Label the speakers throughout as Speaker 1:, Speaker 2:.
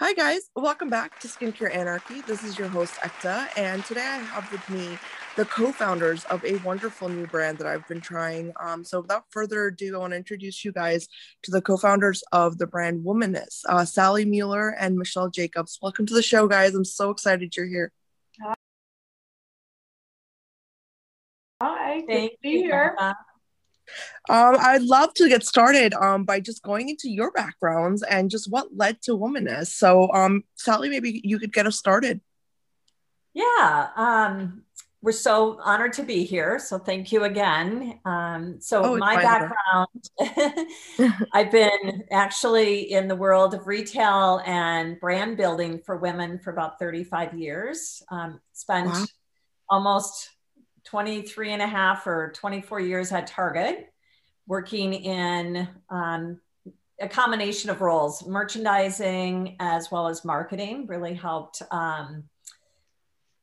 Speaker 1: Hi, guys. Welcome back to Skincare Anarchy. This is your host, Ekta, and today I have with me the co founders of a wonderful new brand that I've been trying. Um, so, without further ado, I want to introduce you guys to the co founders of the brand Womaness, uh, Sally Mueller and Michelle Jacobs. Welcome to the show, guys. I'm so excited you're here.
Speaker 2: Hi, Thank good to here.
Speaker 1: Um, I'd love to get started um, by just going into your backgrounds and just what led to Womaness. So, um, Sally, maybe you could get us started.
Speaker 2: Yeah, um, we're so honored to be here. So, thank you again. Um, so, oh, my background I've been actually in the world of retail and brand building for women for about 35 years. Um, spent wow. almost 23 and a half or 24 years at Target, working in um, a combination of roles, merchandising as well as marketing, really helped, um,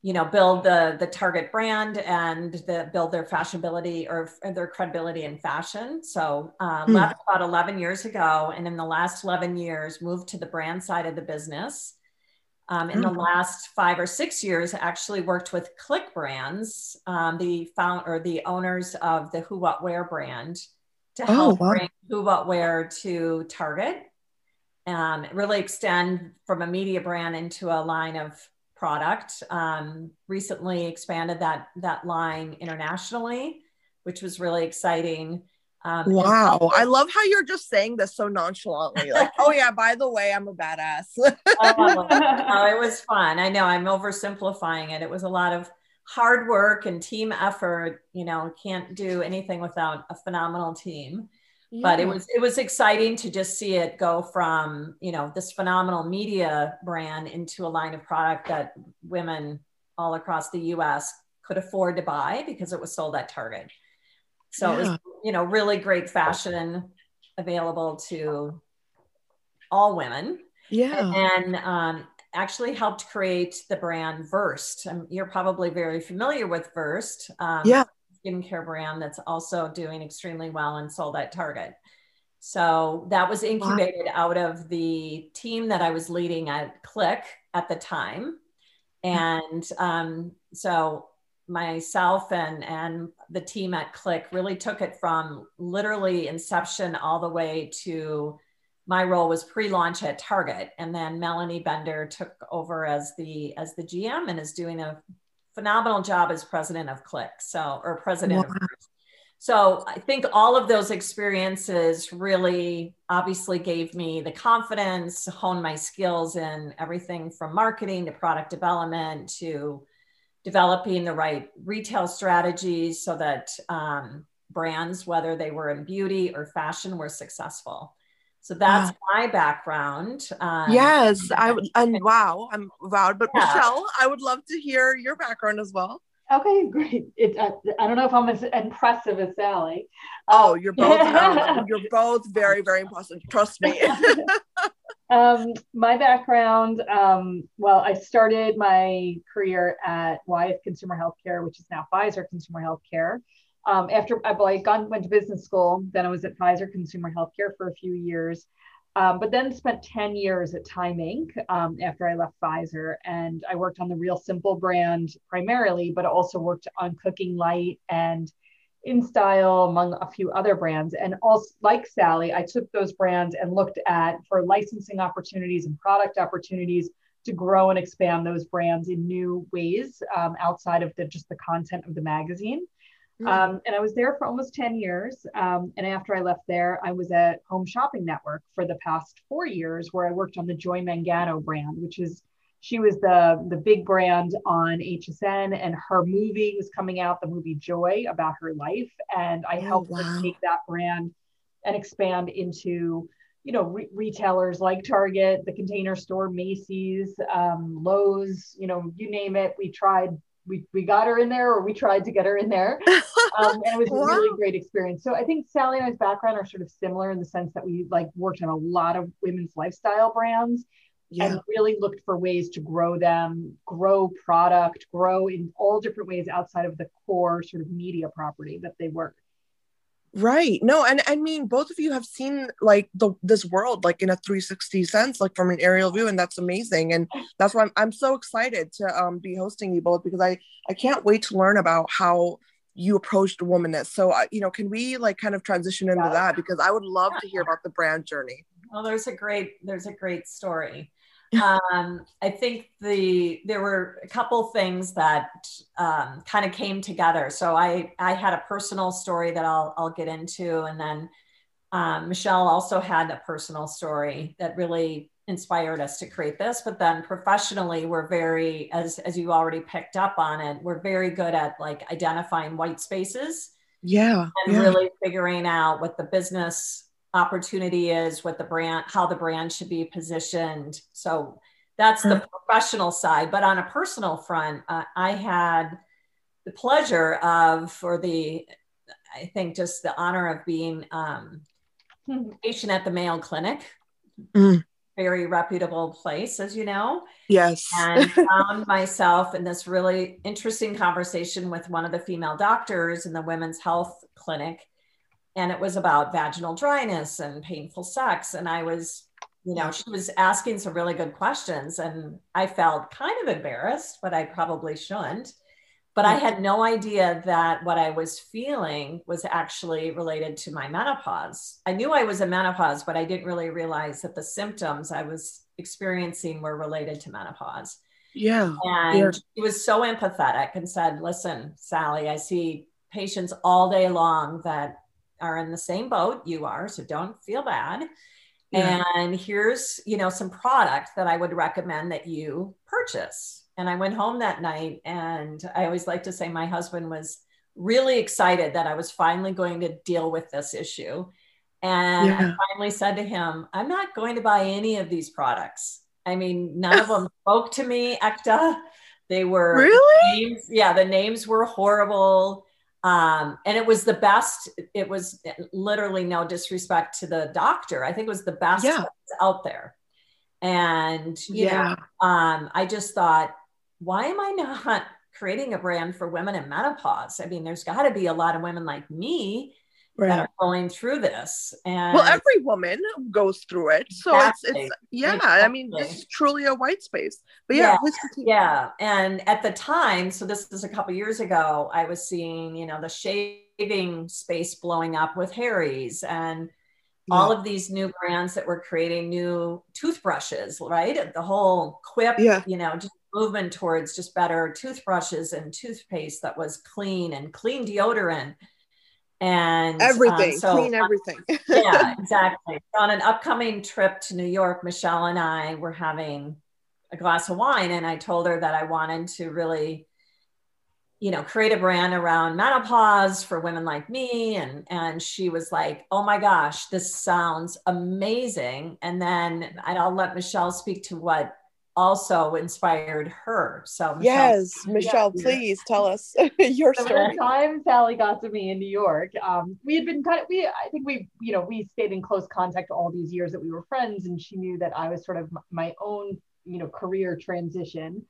Speaker 2: you know, build the the Target brand and the, build their fashionability or their credibility in fashion. So uh, hmm. left about 11 years ago, and in the last 11 years, moved to the brand side of the business um, in the mm. last five or six years actually worked with Clique Brands um, the found or the owners of the who what wear brand to oh, help oh, wow. bring who what wear to target um, really extend from a media brand into a line of product um, recently expanded that that line internationally which was really exciting
Speaker 1: um, wow. I love how you're just saying this so nonchalantly. Like, oh, yeah, by the way, I'm a badass. oh,
Speaker 2: oh, it was fun. I know I'm oversimplifying it. It was a lot of hard work and team effort. You know, can't do anything without a phenomenal team. Yeah. But it was it was exciting to just see it go from you know this phenomenal media brand into a line of product that women all across the U.S. could afford to buy because it was sold at Target. So yeah. it was, you know, really great fashion available to all women.
Speaker 1: Yeah.
Speaker 2: And um, actually helped create the brand Versed. Um, you're probably very familiar with Versed.
Speaker 1: Um, yeah.
Speaker 2: Skincare brand that's also doing extremely well and sold at Target. So that was incubated wow. out of the team that I was leading at Clique at the time. And um, so myself and and the team at Clique really took it from literally inception all the way to my role was pre-launch at target. And then melanie bender took over as the as the gm and is doing a phenomenal job as president of Clique. So or president wow. of so i think all of those experiences really obviously gave me the confidence to hone my skills in everything from marketing to product development to developing the right retail strategies so that um, brands, whether they were in beauty or fashion, were successful. So that's wow. my background.
Speaker 1: Um, yes, I and wow, I'm wowed. But yeah. Michelle, I would love to hear your background as well.
Speaker 3: Okay, great. It, uh, I don't know if I'm as impressive as Sally.
Speaker 1: Oh, you're both um, you're both very very impressive. Trust me.
Speaker 3: um, my background, um, well, I started my career at Wyeth Consumer Healthcare, which is now Pfizer Consumer Healthcare. Um, after I gone, went to business school, then I was at Pfizer Consumer Healthcare for a few years, um, but then spent 10 years at Time Inc. Um, after I left Pfizer. And I worked on the Real Simple brand primarily, but also worked on Cooking Light and InStyle, among a few other brands. And also, like Sally, I took those brands and looked at for licensing opportunities and product opportunities to grow and expand those brands in new ways um, outside of the, just the content of the magazine. Mm-hmm. Um, and I was there for almost 10 years. Um, and after I left there, I was at Home Shopping Network for the past four years, where I worked on the Joy Mangano brand, which is she was the the big brand on HSN, and her movie was coming out, the movie Joy, about her life, and I oh, helped wow. her take that brand and expand into you know re- retailers like Target, the Container Store, Macy's, um, Lowe's, you know, you name it. We tried. We, we got her in there or we tried to get her in there um, and it was wow. a really great experience so i think sally and i's background are sort of similar in the sense that we like worked on a lot of women's lifestyle brands yeah. and really looked for ways to grow them, grow product, grow in all different ways outside of the core sort of media property that they work.
Speaker 1: Right. No, and I mean both of you have seen like the this world like in a 360 sense, like from an aerial view, and that's amazing. And that's why I'm I'm so excited to um be hosting you both because I I can't wait to learn about how you approached Womaness. So uh, you know, can we like kind of transition into that because I would love to hear about the brand journey.
Speaker 2: Well, there's a great there's a great story um, I think the there were a couple things that um, kind of came together. So I I had a personal story that I'll I'll get into, and then um, Michelle also had a personal story that really inspired us to create this. But then professionally, we're very as as you already picked up on it, we're very good at like identifying white spaces.
Speaker 1: Yeah,
Speaker 2: and
Speaker 1: yeah.
Speaker 2: really figuring out what the business opportunity is, what the brand, how the brand should be positioned. So that's the mm-hmm. professional side. But on a personal front, uh, I had the pleasure of, or the, I think just the honor of being um, patient at the Mayo Clinic. Mm. Very reputable place, as you know.
Speaker 1: Yes.
Speaker 2: and found myself in this really interesting conversation with one of the female doctors in the women's health clinic and it was about vaginal dryness and painful sex. And i was you know she was asking some really good questions and i felt kind of embarrassed but i probably shouldn't. But i had no idea that what i was feeling was actually related to my menopause. I knew i was in menopause but i didn't really realize that the symptoms i was experiencing were related to menopause.
Speaker 1: Yeah.
Speaker 2: And yeah. she was so empathetic and said listen sally i see patients all day long that are in the same boat you are, so don't feel bad. Yeah. And here's, you know, some product that I would recommend that you purchase. And I went home that night and I always like to say my husband was really excited that I was finally going to deal with this issue. And yeah. I finally said to him, I'm not going to buy any of these products. I mean, none of them spoke to me, Ekta. They were
Speaker 1: really,
Speaker 2: names, yeah, the names were horrible. Um, and it was the best. It was literally no disrespect to the doctor. I think it was the best yeah. out there. And you yeah. know, um, I just thought, why am I not creating a brand for women in menopause? I mean, there's got to be a lot of women like me right. that are going through this. And
Speaker 1: well, every woman goes through it. So exactly. it's, it's yeah, exactly. I mean, this is truly a white space. But yeah,
Speaker 2: yeah, yeah. And at the time, so this is a couple years ago, I was seeing, you know, the shaving space blowing up with Harry's and yeah. all mm. of these new brands that were creating new toothbrushes, right? The whole quip, yeah. you know, just movement towards just better toothbrushes and toothpaste that was clean and clean deodorant and
Speaker 1: everything um, so clean everything.
Speaker 2: Yeah exactly. On an upcoming trip to new york michelle and i were having a glass of wine and i told her that i wanted to really you know create a brand around menopause for women like me and and she was like oh my gosh this sounds amazing. And then i'll let michelle speak to what also inspired her. So
Speaker 1: Michelle, yes, Michelle, yeah. please tell us your so story.
Speaker 3: By the time Sally got to me in New York, um, we had been kind of we I think we you know we stayed in close contact all these years that we were friends, and she knew that I was sort of my own you know career transition.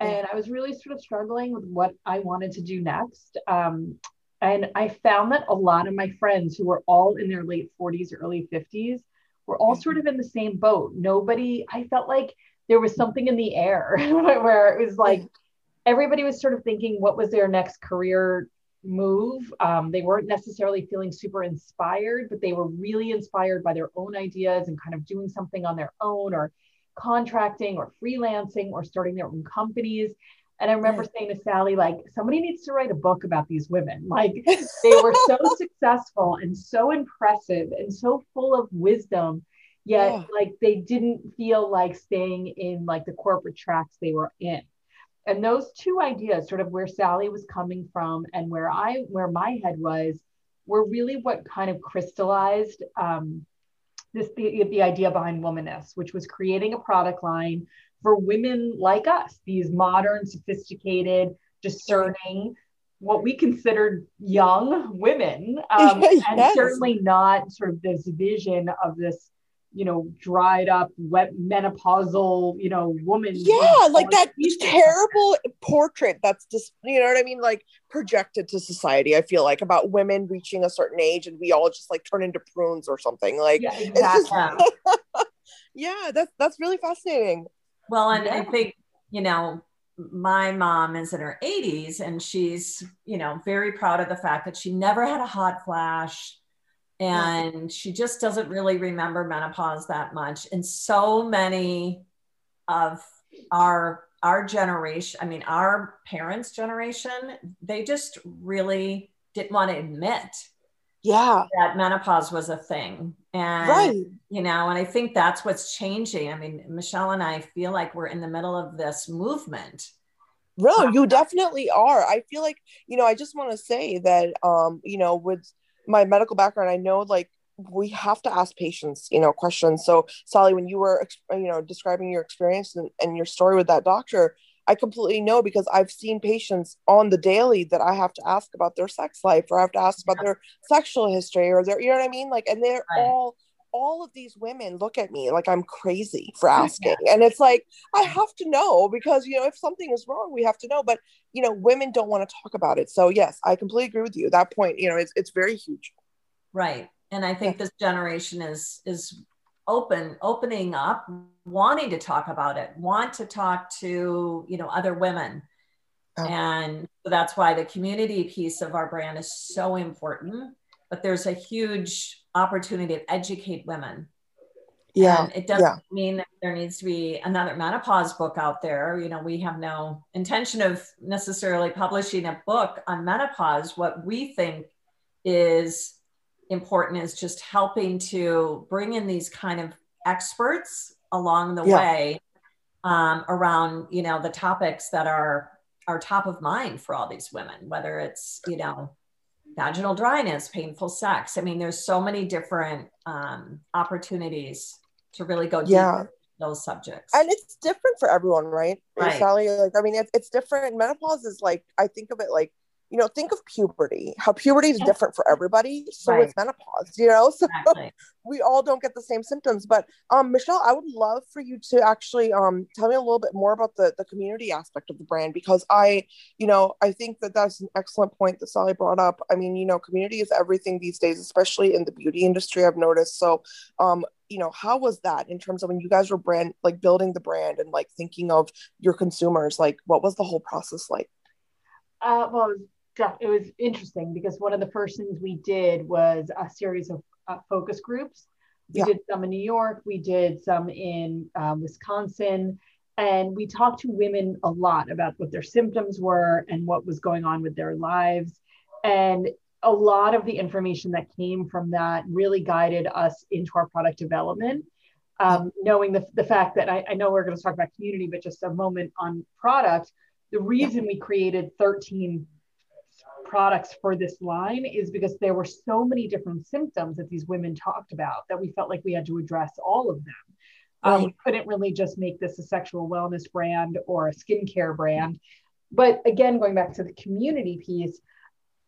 Speaker 3: And I was really sort of struggling with what I wanted to do next. Um, and I found that a lot of my friends who were all in their late 40s, early 50s, were all sort of in the same boat. Nobody, I felt like there was something in the air where it was like everybody was sort of thinking what was their next career move. Um, they weren't necessarily feeling super inspired, but they were really inspired by their own ideas and kind of doing something on their own or contracting or freelancing or starting their own companies. And I remember saying to Sally, like, somebody needs to write a book about these women. Like, they were so successful and so impressive and so full of wisdom yet yeah. like they didn't feel like staying in like the corporate tracks they were in and those two ideas sort of where sally was coming from and where i where my head was were really what kind of crystallized um, this the, the idea behind Womaness which was creating a product line for women like us these modern sophisticated discerning what we considered young women um, yes. and certainly not sort of this vision of this you know, dried up, wet menopausal, you know, woman.
Speaker 1: Yeah, like that terrible portrait that's just, you know what I mean? Like projected to society, I feel like about women reaching a certain age and we all just like turn into prunes or something. Like, yeah, exactly. Just, yeah that's that's really fascinating.
Speaker 2: Well, and yeah. I think, you know, my mom is in her 80s and she's, you know, very proud of the fact that she never had a hot flash and she just doesn't really remember menopause that much. And so many of our our generation i mean our parents generation they just really didn't want to admit
Speaker 1: yeah.
Speaker 2: that menopause was a thing. And right. you know and i think that's what's changing. I mean michelle and i feel like we're in the middle of this movement.
Speaker 1: Really? You definitely are. I feel like you know i just want to say that um you know with my medical background, I know like we have to ask patients, you know, questions. So Sally, when you were, you know, describing your experience and, and your story with that doctor, I completely know because I've seen patients on the daily that I have to ask about their sex life or I have to ask about their sexual history or their, you know what I mean? Like, and they're right. all, all of these women look at me like I'm crazy for asking. And it's like, I have to know because, you know, if something is wrong, we have to know. But, you know, women don't want to talk about it. So, yes, I completely agree with you. That point, you know, it's, it's very huge.
Speaker 2: Right. And I think yeah. this generation is, is open, opening up, wanting to talk about it, want to talk to, you know, other women. Oh. And so that's why the community piece of our brand is so important. But there's a huge opportunity to educate women.
Speaker 1: Yeah.
Speaker 2: And it doesn't
Speaker 1: yeah.
Speaker 2: mean that there needs to be another menopause book out there. You know, we have no intention of necessarily publishing a book on menopause. What we think is important is just helping to bring in these kind of experts along the yeah. way um, around, you know, the topics that are are top of mind for all these women, whether it's, you know, vaginal dryness, painful sex. I mean, there's so many different um, opportunities to really go deep yeah. those subjects.
Speaker 1: And it's different for everyone, right?
Speaker 2: Right.
Speaker 1: Sally, like, I mean, it's, it's different. Menopause is like, I think of it like you know, think of puberty, how puberty is different for everybody. So right. is menopause, you know, so exactly. we all don't get the same symptoms. But um, Michelle, I would love for you to actually um, tell me a little bit more about the, the community aspect of the brand because I, you know, I think that that's an excellent point that Sally brought up. I mean, you know, community is everything these days, especially in the beauty industry, I've noticed. So, um, you know, how was that in terms of when you guys were brand like building the brand and like thinking of your consumers? Like, what was the whole process like?
Speaker 3: Uh, well, it was interesting because one of the first things we did was a series of uh, focus groups. We yeah. did some in New York, we did some in um, Wisconsin, and we talked to women a lot about what their symptoms were and what was going on with their lives. And a lot of the information that came from that really guided us into our product development. Um, knowing the, the fact that I, I know we're going to talk about community, but just a moment on product. The reason we created 13 products for this line is because there were so many different symptoms that these women talked about that we felt like we had to address all of them. Right. Um, we couldn't really just make this a sexual wellness brand or a skincare brand. But again, going back to the community piece,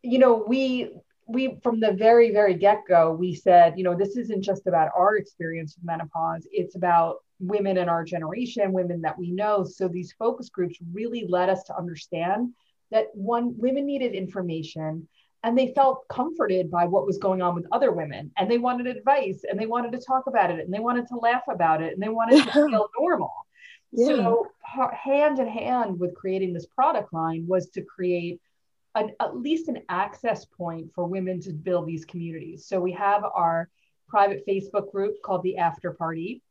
Speaker 3: you know, we we from the very very get-go we said you know this isn't just about our experience with menopause it's about women in our generation women that we know so these focus groups really led us to understand that one women needed information and they felt comforted by what was going on with other women and they wanted advice and they wanted to talk about it and they wanted to laugh about it and they wanted to feel normal. Yeah. so hand in hand with creating this product line was to create an, at least an access point for women to build these communities. So we have our private facebook group called the after party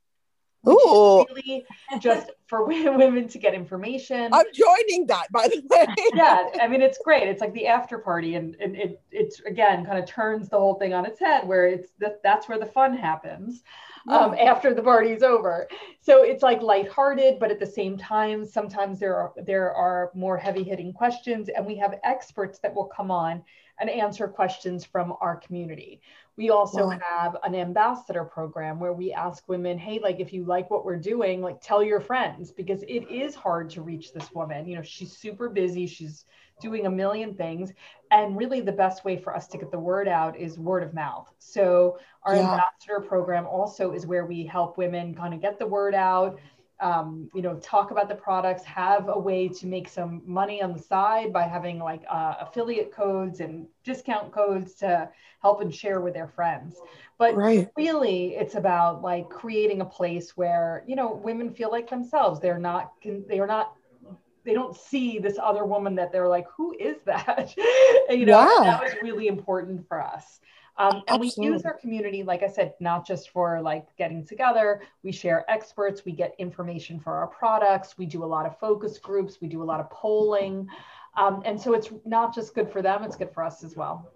Speaker 1: Ooh.
Speaker 3: really just for women to get information.
Speaker 1: I'm joining that, by the way.
Speaker 3: yeah, I mean it's great. It's like the after party, and, and it it's again kind of turns the whole thing on its head, where it's that that's where the fun happens um, after the party's over. So it's like lighthearted, but at the same time, sometimes there are there are more heavy hitting questions, and we have experts that will come on and answer questions from our community. We also wow. have an ambassador program where we ask women, hey, like if you like what we're doing, like tell your friends because it is hard to reach this woman. You know, she's super busy, she's doing a million things. And really, the best way for us to get the word out is word of mouth. So, our yeah. ambassador program also is where we help women kind of get the word out, um, you know, talk about the products, have a way to make some money on the side by having like uh, affiliate codes and discount codes to help and share with their friends. But right. really, it's about like creating a place where you know women feel like themselves. They're not. They are not. They don't see this other woman that they're like, who is that? and, you know, that was really important for us. Um, and Absolutely. we use our community, like I said, not just for like getting together. We share experts, we get information for our products, we do a lot of focus groups, we do a lot of polling. Um, and so it's not just good for them, it's good for us as well.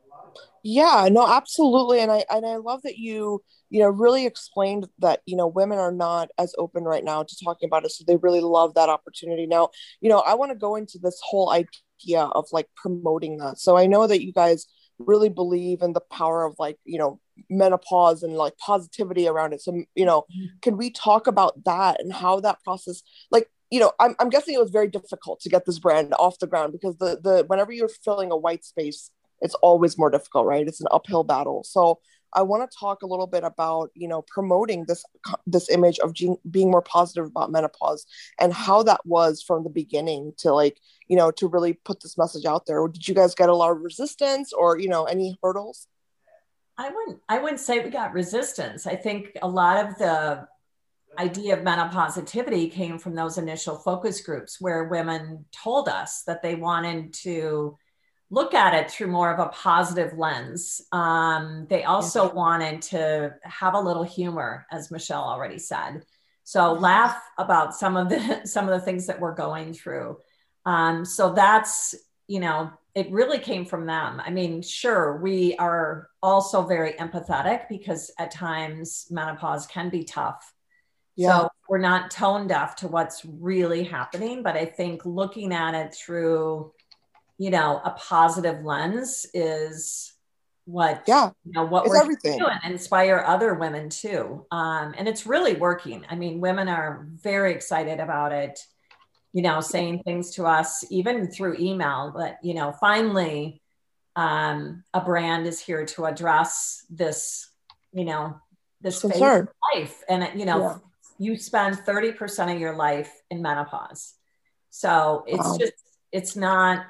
Speaker 1: Yeah, no, absolutely. And I and I love that you, you know, really explained that, you know, women are not as open right now to talking about it. So they really love that opportunity. Now, you know, I want to go into this whole idea of like promoting that. So I know that you guys really believe in the power of like you know menopause and like positivity around it. So you know mm-hmm. can we talk about that and how that process like you know I'm, I'm guessing it was very difficult to get this brand off the ground because the the whenever you're filling a white space it's always more difficult right? It's an uphill battle. So I want to talk a little bit about you know promoting this this image of being more positive about menopause and how that was from the beginning to like you know to really put this message out there. Did you guys get a lot of resistance or you know any hurdles?
Speaker 2: I wouldn't I wouldn't say we got resistance. I think a lot of the idea of menopositivity came from those initial focus groups where women told us that they wanted to look at it through more of a positive lens. Um, they also wanted to have a little humor, as Michelle already said. So laugh about some of the some of the things that we're going through. Um, so that's you know it really came from them. I mean, sure, we are also very empathetic because at times menopause can be tough. Yeah. So we're not tone deaf to what's really happening, but I think looking at it through you know, a positive lens is what
Speaker 1: yeah
Speaker 2: you know what
Speaker 1: it's
Speaker 2: we're
Speaker 1: everything.
Speaker 2: doing inspire other women too um, and it's really working i mean women are very excited about it you know saying things to us even through email but you know finally um, a brand is here to address this you know this phase of life and you know yeah. you spend 30% of your life in menopause so it's wow. just it's not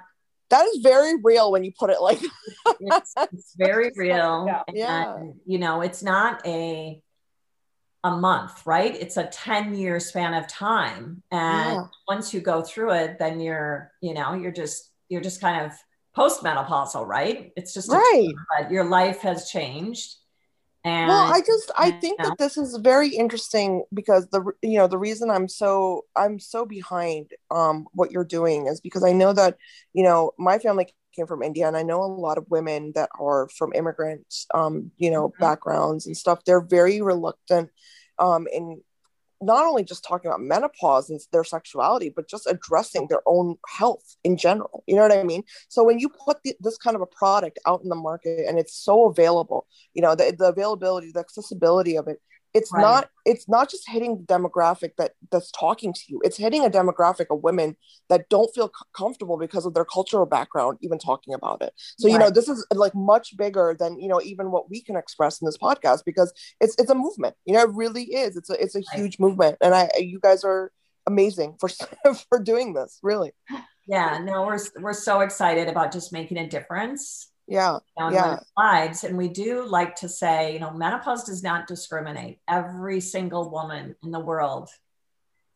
Speaker 1: that is very real when you put it like
Speaker 2: it's, it's, very real
Speaker 1: yeah. And, yeah.
Speaker 2: Uh, you know it's not a a month right it's a 10 year span of time and yeah. once you go through it then you're you know you're just you're just kind of postmenopausal right it's just
Speaker 1: right but
Speaker 2: your life has changed
Speaker 1: and, well, I just I think that this is very interesting because the you know the reason I'm so I'm so behind um what you're doing is because I know that you know my family came from India and I know a lot of women that are from immigrant um you know mm-hmm. backgrounds and stuff they're very reluctant um in not only just talking about menopause and their sexuality, but just addressing their own health in general. You know what I mean? So when you put the, this kind of a product out in the market and it's so available, you know, the, the availability, the accessibility of it, it's right. not it's not just hitting the demographic that that's talking to you. It's hitting a demographic of women that don't feel c- comfortable because of their cultural background even talking about it. So right. you know this is like much bigger than you know even what we can express in this podcast because it's it's a movement. You know it really is. It's a it's a right. huge movement. And i you guys are amazing for for doing this really.
Speaker 2: Yeah no we're we're so excited about just making a difference
Speaker 1: yeah yeah.
Speaker 2: lives and we do like to say you know menopause does not discriminate. Every single woman in the world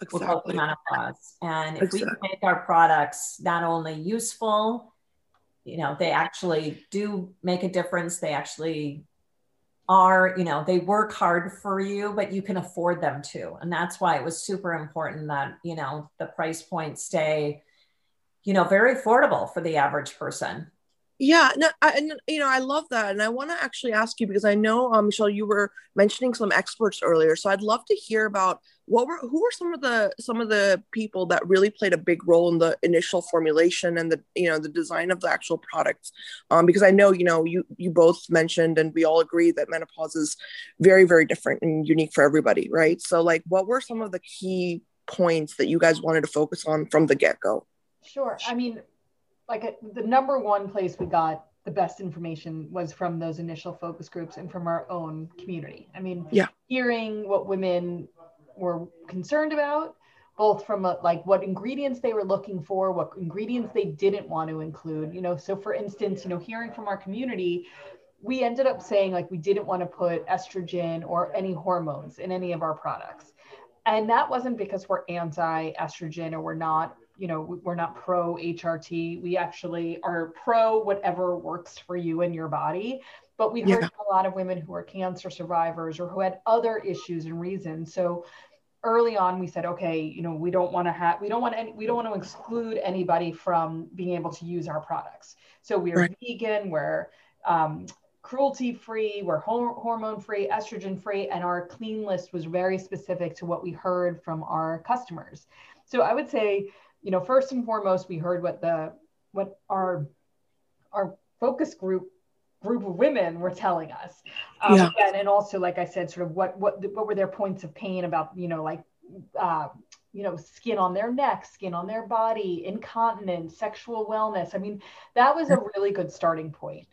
Speaker 2: exactly. will go through menopause. And if exactly. we make our products not only useful you know they actually do make a difference. They actually are you know they work hard for you but you can afford them too. And that's why it was super important that you know the price point stay you know very affordable for the average person
Speaker 1: Yeah, no, I, and you know, I love that, and I want to actually ask you because I know, um, Michelle, you were mentioning some experts earlier, so I'd love to hear about what were who were some of the some of the people that really played a big role in the initial formulation and the you know the design of the actual products, um, because I know you know you you both mentioned and we all agree that menopause is very very different and unique for everybody, right? So like, what were some of the key points that you guys wanted to focus on from the get go?
Speaker 3: Sure, I mean like a, the number one place we got the best information was from those initial focus groups and from our own community. I mean,
Speaker 1: yeah.
Speaker 3: hearing what women were concerned about, both from a, like what ingredients they were looking for, what ingredients they didn't want to include. You know, so for instance, you know, hearing from our community, we ended up saying like we didn't want to put estrogen or any hormones in any of our products. And that wasn't because we're anti estrogen or we're not you know we're not pro hrt we actually are pro whatever works for you and your body. But we heard yeah. a lot of women who are cancer survivors or who had other issues and reasons. So early on we said okay you know we don't want to have we don't want any we don't want to exclude anybody from being able to use our products. So we're right. vegan we're um, cruelty free we're hormone free estrogen free and our clean list was very specific to what we heard from our customers. So i would say you know, first and foremost, we heard what the what our our focus group group of women were telling us, um, yeah. and, and also, like I said, sort of what what what were their points of pain about, you know, like. Uh, you know, skin on their neck, skin on their body, incontinence, sexual wellness. I mean, that was a really good starting point.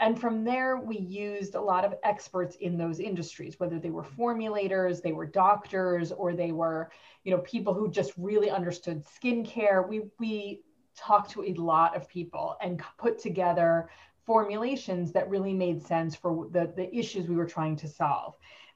Speaker 3: And from there, we used a lot of experts in those industries, whether they were formulators, they were doctors, or they were, you know, people who just really understood skincare. We we talked to a lot of people and put together formulations that really made sense for the, the issues we were trying to solve.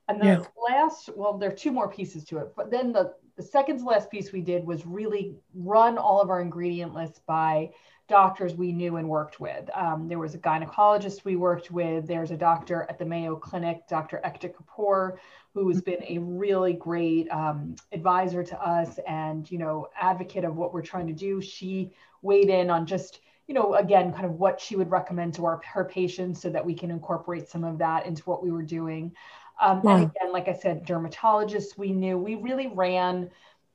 Speaker 3: And the yeah. last, well, there are two more pieces to it, but then the, the second to last piece we did was really run all of our ingredient lists by doctors we knew and worked with. Um, there was a gynecologist we worked with. There's a doctor at the Mayo Clinic, Dr. Ekta Kapoor, who has been a really great um, advisor to us and, you know, advocate of what we're trying to do. She weighed in on just, you know, again, kind of what she would recommend to our, her patients so that we can incorporate some of that into what we were doing. Um, And again, like I said, dermatologists we knew, we really ran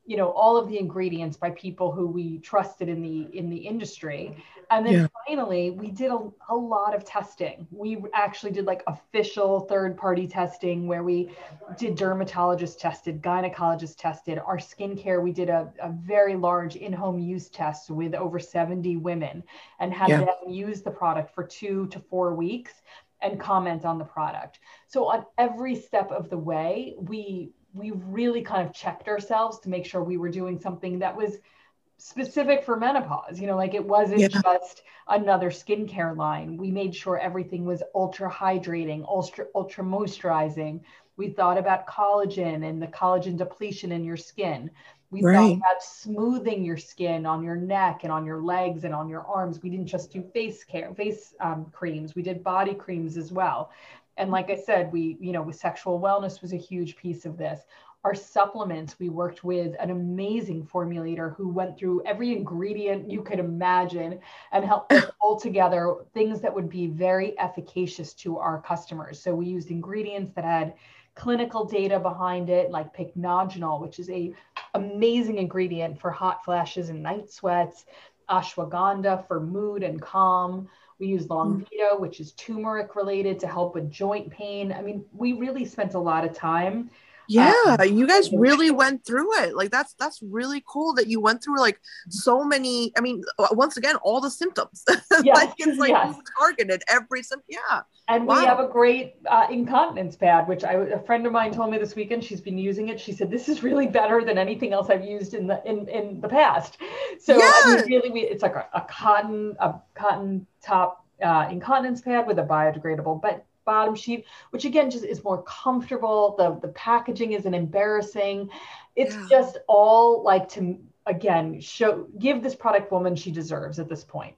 Speaker 3: you know all of the ingredients by people who we trusted in the in the industry and then yeah. finally we did a, a lot of testing we actually did like official third party testing where we did dermatologist tested gynecologist tested our skincare we did a, a very large in-home use test with over 70 women and had yeah. them use the product for two to four weeks and comment on the product so on every step of the way we we really kind of checked ourselves to make sure we were doing something that was specific for menopause. You know, like it wasn't yeah. just another skincare line. We made sure everything was ultra hydrating, ultra ultra moisturizing. We thought about collagen and the collagen depletion in your skin. We right. thought about smoothing your skin on your neck and on your legs and on your arms. We didn't just do face care, face um, creams. We did body creams as well and like i said we you know with sexual wellness was a huge piece of this. Our supplements we worked with an amazing formulator who went through every ingredient you could imagine and helped pull together things that would be very efficacious to our customers. So we used ingredients that had clinical data behind it like pycnogenol which is a amazing ingredient for hot flashes and night sweats ashwagandha for mood and calm we use long mm. Longvida, which is turmeric related to help with joint pain. I mean, we really spent a lot of time.
Speaker 1: Yeah, um, you guys really went through it. Like that's that's really cool that you went through like so many. I mean, once again, all the symptoms. Yes, like it's like yes. targeted every symptom. Yeah.
Speaker 3: And wow. we have a great uh, incontinence pad, which I a friend of mine told me this weekend. She's been using it. She said this is really better than anything else I've used in the in in the past. So yeah. I mean, really, we it's like a, a cotton a cotton top uh, incontinence pad with a biodegradable but bottom sheet, which again just is more comfortable. The the packaging isn't embarrassing. It's yeah. just all like to again show give this product woman she deserves at this point.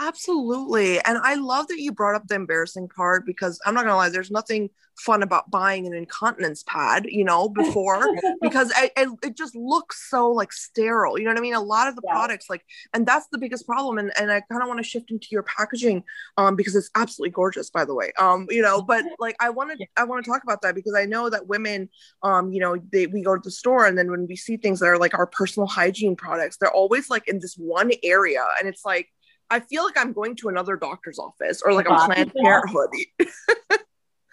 Speaker 1: Absolutely. And I love that you brought up the embarrassing part because I'm not going to lie, there's nothing fun about buying an incontinence pad, you know, before because it, it, it, just looks so like sterile. You know what I mean? A lot of the yeah. products, like, and that's the biggest problem. And, and I kind of want to shift into your packaging um, because it's absolutely gorgeous, by the way. Um, you know, but like, I want to, I want to talk about that because I know that women, um, you know, they, we go to the store and then when we see things that are like our personal hygiene products, they're always like in this one area. And it's like, I feel like I'm going to another doctor's office or like I'm planning a Planned Parenthood.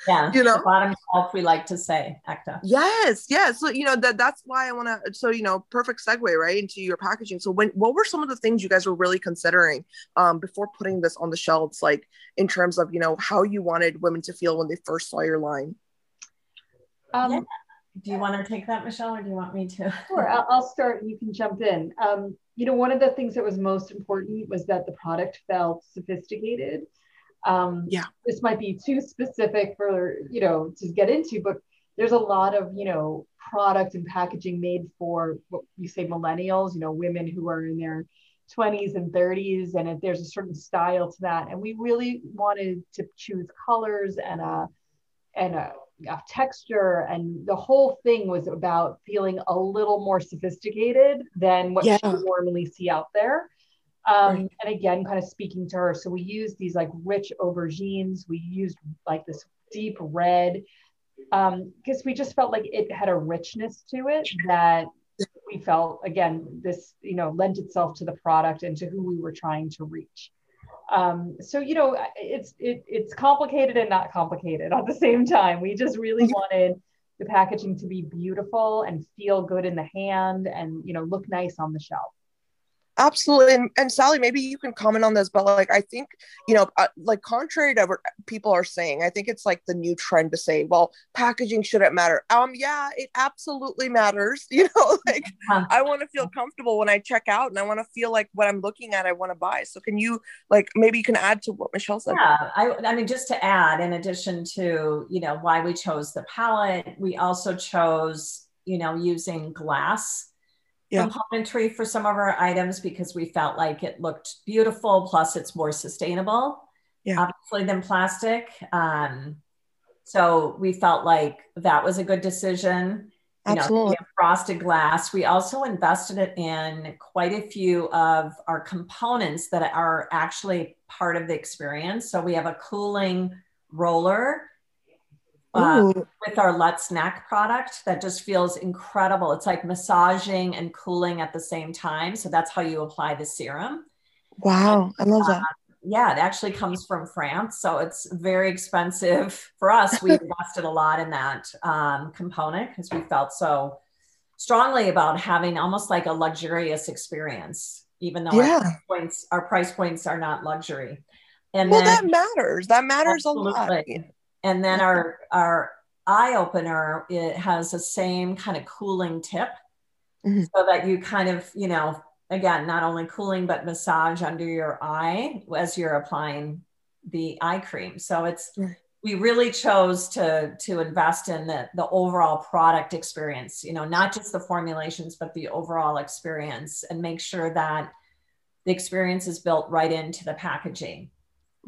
Speaker 2: yeah, you know, bottom shelf. We like to say, Ekta.
Speaker 1: Yes, yes. So you know that that's why I want to. So you know, perfect segue right into your packaging. So when what were some of the things you guys were really considering um, before putting this on the shelves, like in terms of you know how you wanted women to feel when they first saw your line?
Speaker 2: Um, yeah. Do you want to take that, Michelle, or do you want me to?
Speaker 3: Sure, I'll, I'll start. You can jump in. Um, you know, one of the things that was most important was that the product felt sophisticated. Um,
Speaker 1: yeah.
Speaker 3: This might be too specific for, you know, to get into, but there's a lot of, you know, product and packaging made for what you say millennials, you know, women who are in their 20s and 30s, and if there's a certain style to that. And we really wanted to choose colors and a, and a uh, texture and the whole thing was about feeling a little more sophisticated than what yeah. you normally see out there um, right. and again kind of speaking to her so we used these like rich aubergines we used like this deep red because um, we just felt like it had a richness to it that we felt again this you know lent itself to the product and to who we were trying to reach um, so you know it's it, it's complicated and not complicated at the same time. We just really wanted the packaging to be beautiful and feel good in the hand and you know look nice on the shelf
Speaker 1: absolutely and, and, sally maybe you can comment on this but like i think you know uh, like contrary to what people are saying i think it's like the new trend to say well packaging shouldn't matter. Um yeah it absolutely matters you know like i want to feel comfortable when i check out and i want to feel like what i'm looking at i want to buy. So can you like maybe you can add to what michelle said.
Speaker 2: Yeah I, I mean just to add in addition to you know why we chose the palette we also chose you know using glass yeah. for some of our items because we felt like it looked beautiful. Plus, it's more sustainable, yeah. obviously, than plastic. Um, so we felt like that was a good decision. You Absolutely. Know, frosted glass. We also invested it in quite a few of our components that are actually part of the experience. So we have a cooling roller uh, with our Let's Neck product that just feels incredible. It's like massaging and cooling at the same time. So that's how you apply the serum.
Speaker 1: Wow, I love that. Uh,
Speaker 2: yeah, it actually comes from France. So it's very expensive for us. We invested a lot in that um, component because we felt so strongly about having almost like a luxurious experience, even though yeah. our, price points, our price points are not luxury.
Speaker 1: And well, then, that matters. That matters absolutely. a lot.
Speaker 2: And then our our eye opener it has the same kind of cooling tip, mm-hmm. so that you kind of you know again not only cooling but massage under your eye as you're applying the eye cream. So it's we really chose to to invest in the the overall product experience. You know, not just the formulations but the overall experience, and make sure that the experience is built right into the packaging.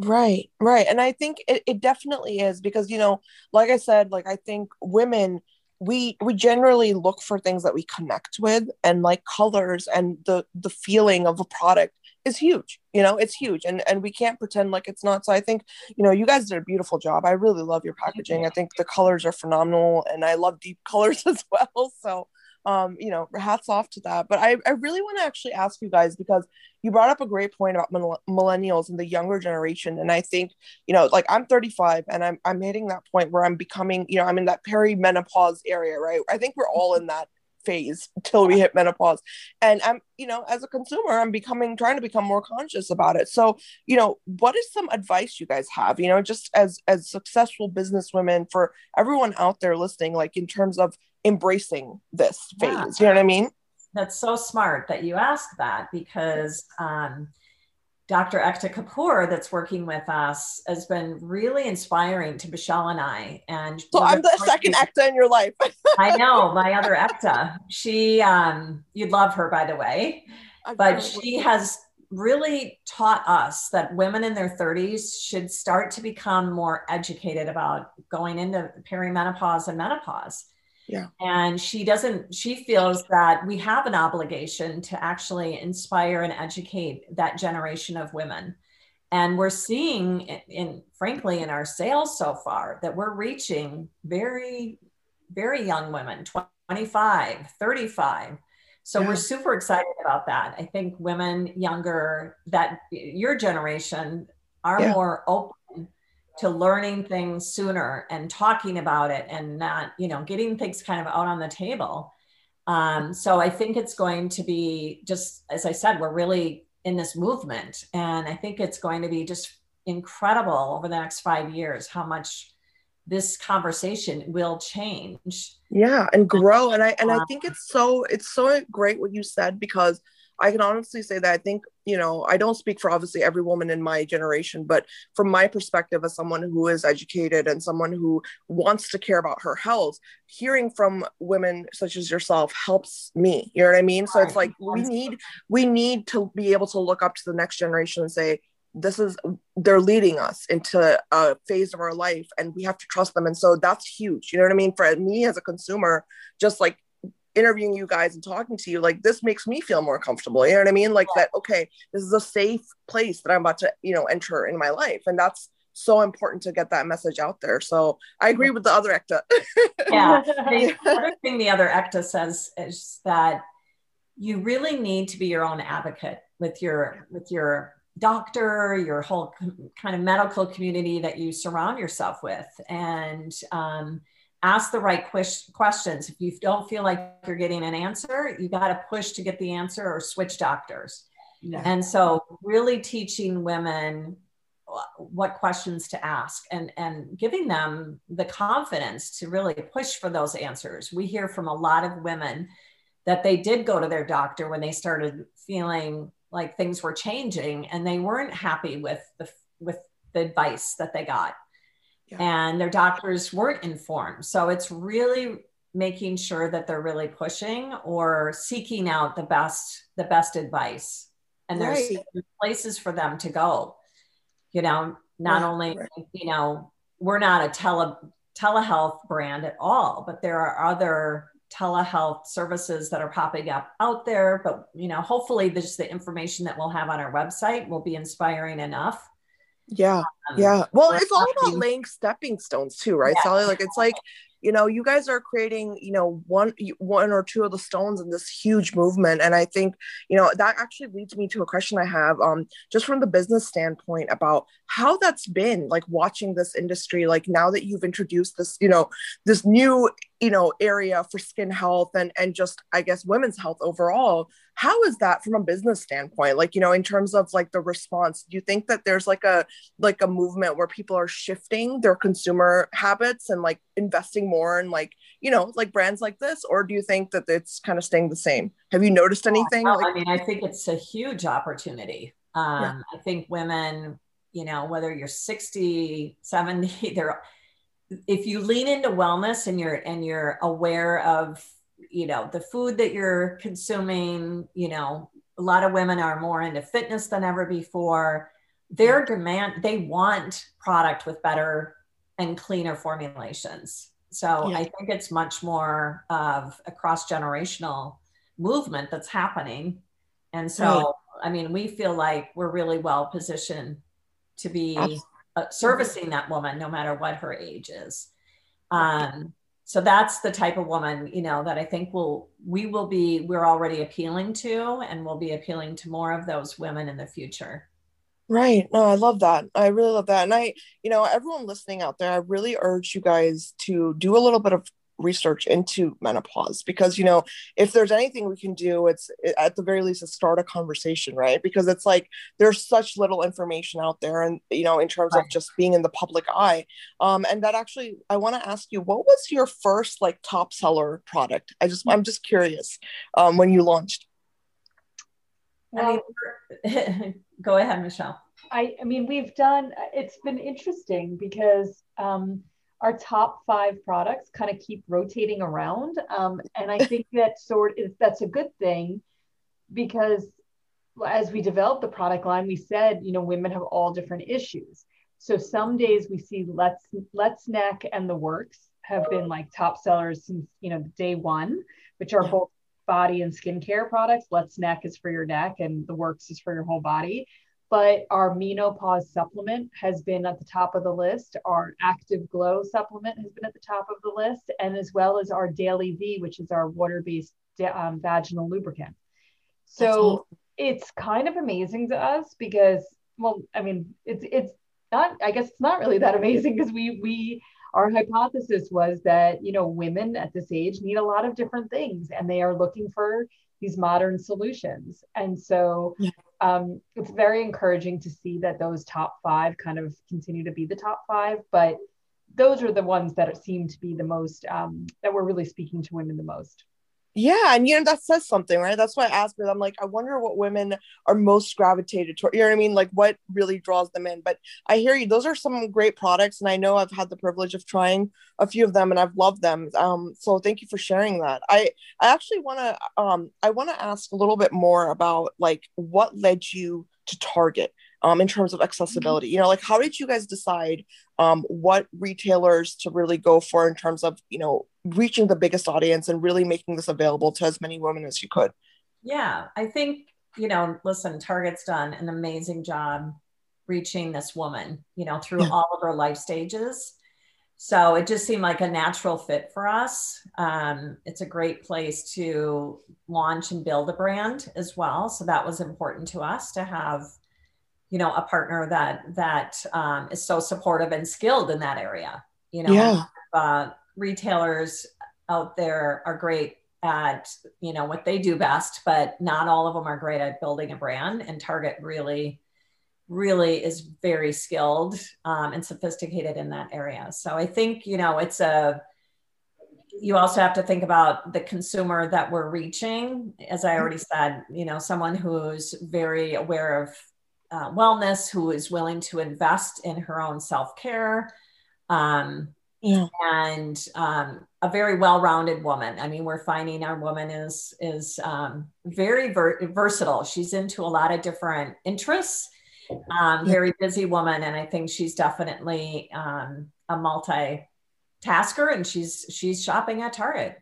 Speaker 1: Right, right. And I think it, it definitely is because, you know, like I said, like I think women we we generally look for things that we connect with and like colors and the the feeling of a product is huge you know it's huge and and we can't pretend like it's not. So i think you know you guys did a beautiful job. I really love your packaging. I think the colors are phenomenal and i love deep colors as well. So um, you know, hats off to that. But I, I really want to actually ask you guys because you brought up a great point about millennials and the younger generation. And I think, you know, like I'm 35 and I'm, I'm hitting that point where I'm becoming, you know, I'm in that perimenopause area, right? I think we're all in that phase until we hit menopause and i'm you know as a consumer i'm becoming trying to become more conscious about it so you know what is some advice you guys have you know just as as successful business women for everyone out there listening like in terms of embracing this phase. Yeah. You know what I mean?
Speaker 2: That's so smart that you ask that because um, Dr. Ekta Kapoor, that's working with us, has been really inspiring to Michelle and I. And
Speaker 1: so I'm the second Ekta in your life.
Speaker 2: I know my other Ekta. She, um, you'd love her, by the way, but she has really taught us that women in their 30s should start to become more educated about going into perimenopause and menopause.
Speaker 1: Yeah.
Speaker 2: And she doesn't, she feels that we have an obligation to actually inspire and educate that generation of women. And we're seeing in, in frankly in our sales so far that we're reaching very, very young women, 25, 35 so yeah. we're super excited about that. I think women younger, that your generation, are yeah. more open to learning things sooner and talking about it and not, you know, getting things kind of out on the table. Um, so I think it's going to be just, as I said, we're really in this movement. And I think it's going to be just incredible over the next five years how much this conversation will change
Speaker 1: yeah and grow and i and i uh, think it's so it's so great what you said because i can honestly say that i think you know i don't speak for obviously every woman in my generation but from my perspective as someone who is educated and someone who wants to care about her health hearing from women such as yourself helps me. You know what i mean? So it's like we need we need to be able to look up to the next generation and say this is they're leading us into a phase of our life and we have to trust them. And so that's huge. You know what i mean? For me as a consumer just like interviewing you guys and talking to you like this makes me feel more comfortable you know what i mean? Like yeah. that okay this is a safe place that i'm about to you know enter in my life and that's so important to get that message out there. So i agree with the other Ekta
Speaker 2: yeah. The other thing the other Ekta says is that you really need to be your own advocate with your with your doctor, your whole kind of medical community that you surround yourself with, and um, ask the right questions. If you don't feel like you're getting an answer, you got to push to get the answer or switch doctors. Yeah. And so, really teaching women what questions to ask and and giving them the confidence to really push for those answers. We hear from a lot of women that they did go to their doctor when they started feeling like things were changing and they weren't happy with the with the advice that they got yeah. and their doctors weren't informed so it's really making sure that they're really pushing or seeking out the best the best advice and there's right. places for them to go you know not right. only right. you know we're not a tele telehealth brand at all but there are other telehealth services that are popping up out there but you know hopefully just the information that we'll have on our website will be inspiring enough
Speaker 1: yeah um, yeah well it's all about laying stepping stones too right yeah. sally like it's like you know you guys are creating you know one one or two of the stones in this huge movement and i think you know that actually leads me to a question i have um just from the business standpoint about how that's been like watching this industry like now that you've introduced this you know this new you know area for skin health and and just i guess women's health overall how is that from a business standpoint? Like you know in terms of like the response do you think that there's like a like a movement where people are shifting their consumer habits and like investing more in like you know like brands like this? Or do you think that it's kind of staying the same? Have you noticed anything
Speaker 2: like- i mean i think it's a huge opportunity. Um yeah. i think women you know whether you're 60 70 they're if you lean into wellness and you're and you're aware of you know the food that you're consuming you know a lot of women are more into fitness than ever before their demand they want product with better and cleaner formulations so yeah. i think it's much more of a cross generational movement that's happening and so right. i mean we feel like we're really well positioned to be uh, servicing that woman no matter what her age is. Um, so that's the type of woman you know that i think will we will be we're already appealing to and we'll be appealing to more of those women in the future.
Speaker 1: Right. No i love that. I really love that. And i you know everyone listening out there i really urge you guys to do a little bit of research into menopause because you know if there's anything we can do it's at the very least to start a conversation right? Because it's like there's such little information out there and you know in terms right. of just being in the public eye. Um and that actually i want to ask you what was your first like top seller product? I just i'm just curious um when you launched.
Speaker 2: Well, I mean, go ahead michelle.
Speaker 3: I, I mean we've done it's been interesting because um our top five products kind of keep rotating around. Um, and I think that sort is that's a good thing because as we developed the product line, we said, you know, women have all different issues. So some days we see Let's Let's Neck and the Works have been like top sellers since you know day one, which are both body and skincare products. Let's Neck is for your neck, and the Works is for your whole body. But our menopause supplement has been at the top of the list. Our Active Glow supplement has been at the top of the list, and as well as our Daily V, which is our water-based um, vaginal lubricant. So it's kind of amazing to us because, well, I mean, it's it's not. I guess it's not really that amazing because we we our hypothesis was that you know women at this age need a lot of different things and they are looking for these modern solutions and so yeah. Um, it's very encouraging to see that those top five kind of continue to be the top five but those are the ones that seem to be the most um, that we're really speaking to women the most
Speaker 1: yeah, and you know that says something, right? That's why I asked because I'm like, I wonder what women are most gravitated toward. You know what I mean? Like what really draws them in. But I hear you; those are some great products, and I know I've had the privilege of trying a few of them, and I've loved them. Um, so thank you for sharing that. I I actually want to um I want to ask a little bit more about like what led you to Target um, in terms of accessibility. You know, like how did you guys decide um, what retailers to really go for in terms of you know reaching the biggest audience and really making this available to as many women as you could?
Speaker 2: Yeah, I think you know. Listen, Target's done an amazing job reaching this woman. You know, through yeah. all of her life stages. So it just seemed like a natural fit for us. Um, it's a great place to launch and build a brand as well. So that was important to us to have you know a partner that that um, is so supportive and skilled in that area you know?
Speaker 1: Yeah.
Speaker 2: uh, retailers out there are great at you know what they do best but not all of them are great at building a brand and target really really is very skilled um, and sophisticated in that area. So i think you know it's a you also have to think about the consumer that we're reaching. As i already said you know someone who's very aware of uh, wellness, who is willing to invest in her own self care, um, yeah. and um, a very well rounded woman. I mean, we're finding our woman is is um, very ver- versatile. She's into a lot of different interests. Um, very busy woman, and I think she's definitely um, a multi tasker, and she's she's shopping at Target.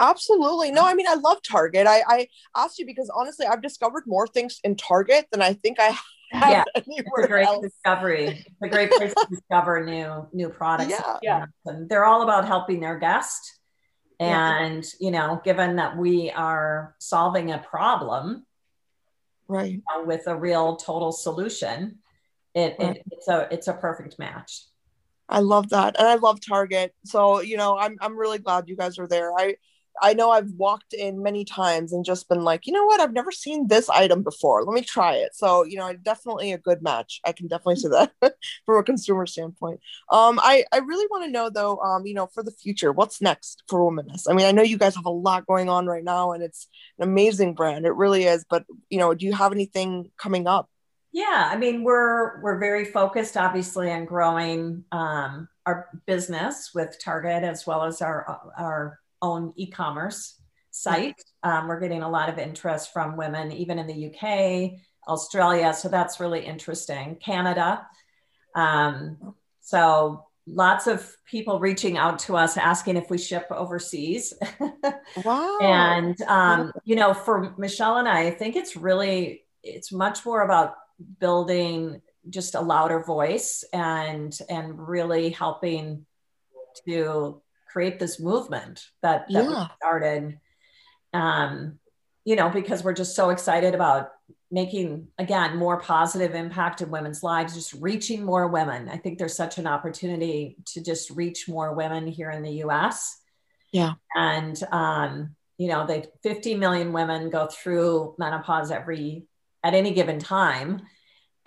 Speaker 1: Absolutely. No, I mean, I love Target. I, I asked you because honestly, I've discovered more things in Target than I think I
Speaker 2: yeah, it's a great else. discovery. It's a great place to discover new new products.
Speaker 1: Yeah, yeah.
Speaker 2: And they're all about helping their guest. And yeah. you know, given that we are solving a problem,
Speaker 1: right,
Speaker 2: uh, with a real total solution, it, right. it it's a it's a perfect match.
Speaker 1: I love that, and I love Target. So you know, I'm I'm really glad you guys are there. I I know I've walked in many times and just been like, you know what, I've never seen this item before. Let me try it. So, you know, definitely a good match. I can definitely say that from a consumer standpoint. Um, I, I really want to know though, um, you know, for the future, what's next for Womaness? I mean, I know you guys have a lot going on right now and it's an amazing brand. It really is. But, you know, do you have anything coming up?
Speaker 2: Yeah, I mean, we're we're very focused, obviously, on growing um, our business with Target as well as our our own e-commerce site. Um, we're getting a lot of interest from women, even in the UK, Australia. So that's really interesting. Canada. Um, so lots of people reaching out to us asking if we ship overseas.
Speaker 1: wow.
Speaker 2: and um, you know, for Michelle and I, I think it's really it's much more about building just a louder voice and and really helping to create this movement that, that yeah. we started um, you know because we're just so excited about making again more positive impact in women's lives just reaching more women. I think there's such an opportunity to just reach more women here in the us
Speaker 1: yeah.
Speaker 2: And um, you know the 50 million women go through menopause every at any given time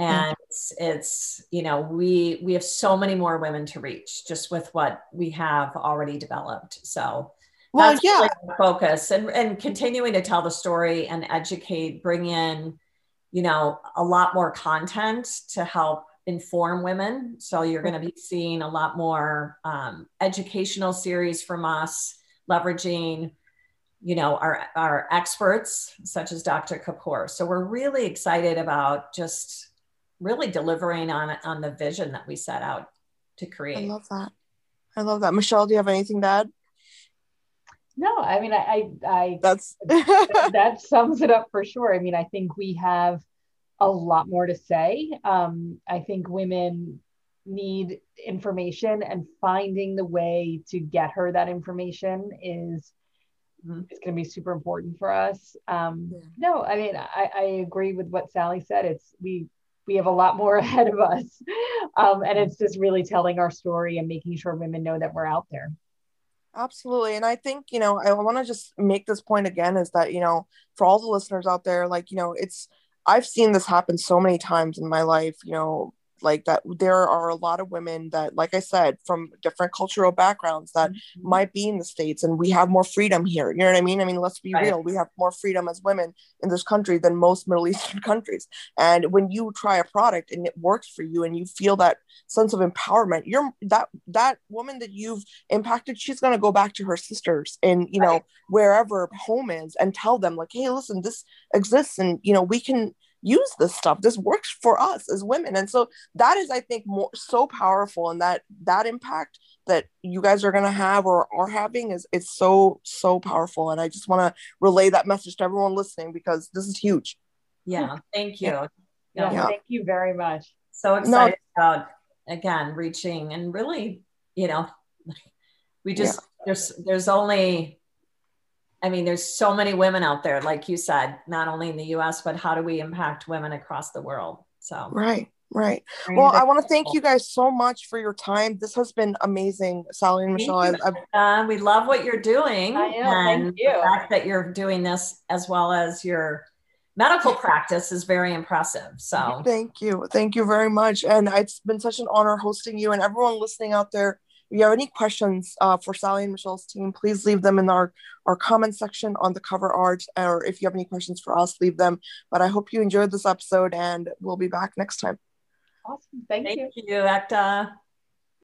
Speaker 2: and it's, it's you know we we have so many more women to reach just with what we have already developed so well yeah really focus and and continuing to tell the story and educate bring in you know a lot more content to help inform women so you're going to be seeing a lot more um, educational series from us leveraging you know, our, our experts such as Dr. Kapoor. So we're really excited about just really delivering on on the vision that we set out to create. I
Speaker 1: love that. I love that. Michelle, do you have anything to add?
Speaker 3: No, I mean, I, I, I
Speaker 1: that's
Speaker 3: that sums it up for sure. I mean, I think we have a lot more to say. Um, I think women need information and finding the way to get her that information is mm-hmm. is going to be super important for us. Um, yeah. No, I mean, I, I agree with what Sally said. It's we we have a lot more ahead of us, um, and it's just really telling our story and making sure women know that we're out there.
Speaker 1: Absolutely. And I think, you know, I want to just make this point again is that, you know, for all the listeners out there, like, you know, it's, I've seen this happen so many times in my life, you know, like that there are a lot of women that like i said from different cultural backgrounds that mm-hmm. might be in the states and we have more freedom here you know what i mean i mean let's be right. real we have more freedom as women in this country than most middle eastern countries and when you try a product and it works for you and you feel that sense of empowerment you're that that woman that you've impacted she's going to go back to her sisters and you know right. wherever home is and tell them like hey listen this exists and you know we can use this stuff this works for us as women and so that is i think more so powerful and that that impact that you guys are going to have or are having is it's so so powerful and i just want to relay that message to everyone listening because this is huge
Speaker 2: yeah thank you
Speaker 3: yeah, yeah, yeah. thank you very much
Speaker 2: so excited no. about again reaching and really you know we just yeah. there's there's only I mean, there's so many women out there, like you said, not only in the US, but how do we impact women across the world? So,
Speaker 1: right, right. Well, I want to thank you guys so much for your time. This has been amazing, Sally and Michelle.
Speaker 2: I, uh, we love what you're doing.
Speaker 3: I know, and thank you.
Speaker 2: The fact that you're doing this as well as your medical practice is very impressive. So,
Speaker 1: thank you. Thank you very much. And it's been such an honor hosting you and everyone listening out there if you have any questions uh, for Sally and Michelle's team, please leave them in our, our comment section on the cover art. Or if you have any questions for us, leave them. But I hope you enjoyed this episode and we'll be back next time.
Speaker 3: Awesome. Thank, Thank
Speaker 2: you. you, Ekta.